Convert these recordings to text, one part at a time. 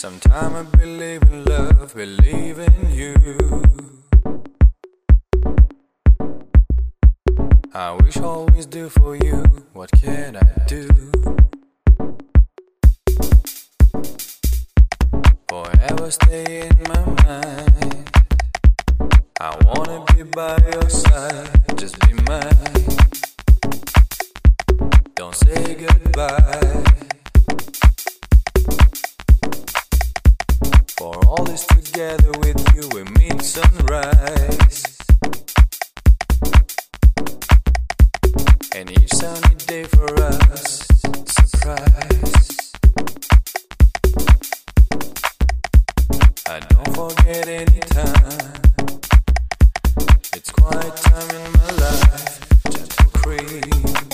Sometimes I believe in love, believe in you. I wish I always do for you. What can I do? Forever stay in my mind. I wanna be by your side, just be mine. Don't say goodbye. For all this together with you, we meet sunrise. And each sunny day for us, surprise. I don't forget any time. It's quiet time in my life, gentle cream.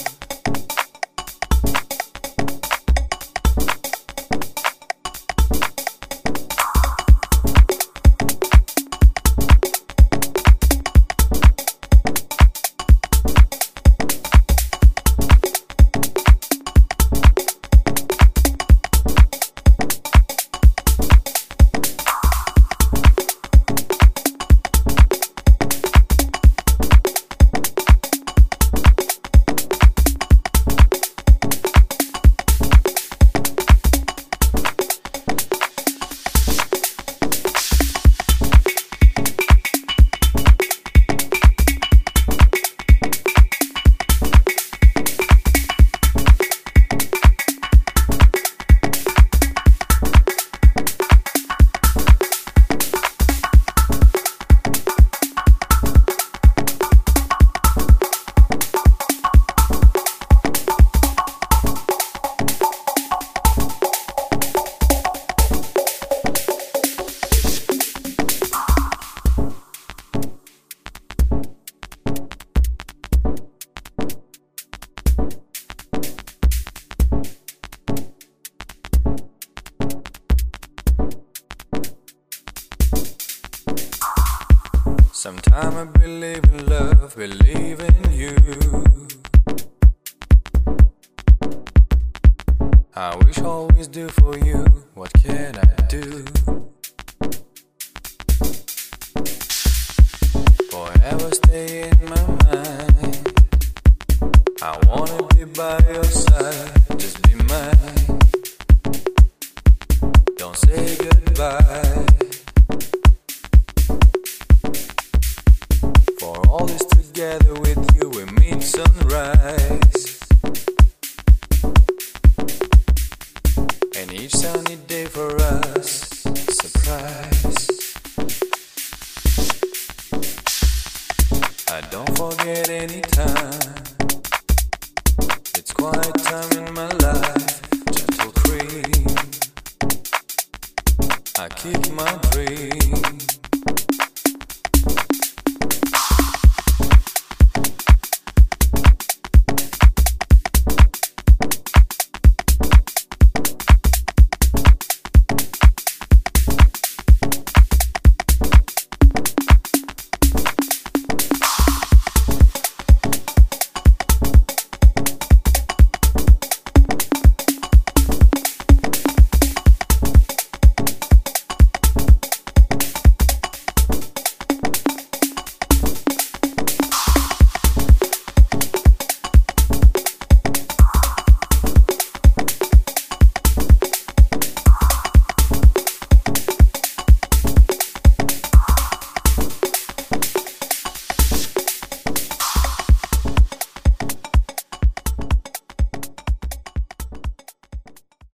Sometimes I believe in love, believe in you. I wish always do for you. What can I do? Forever stay in my mind. I wanna be by your side, just be mine. Don't say goodbye. I don't forget any time. It's quiet time in my life, gentle cream. I keep my dream.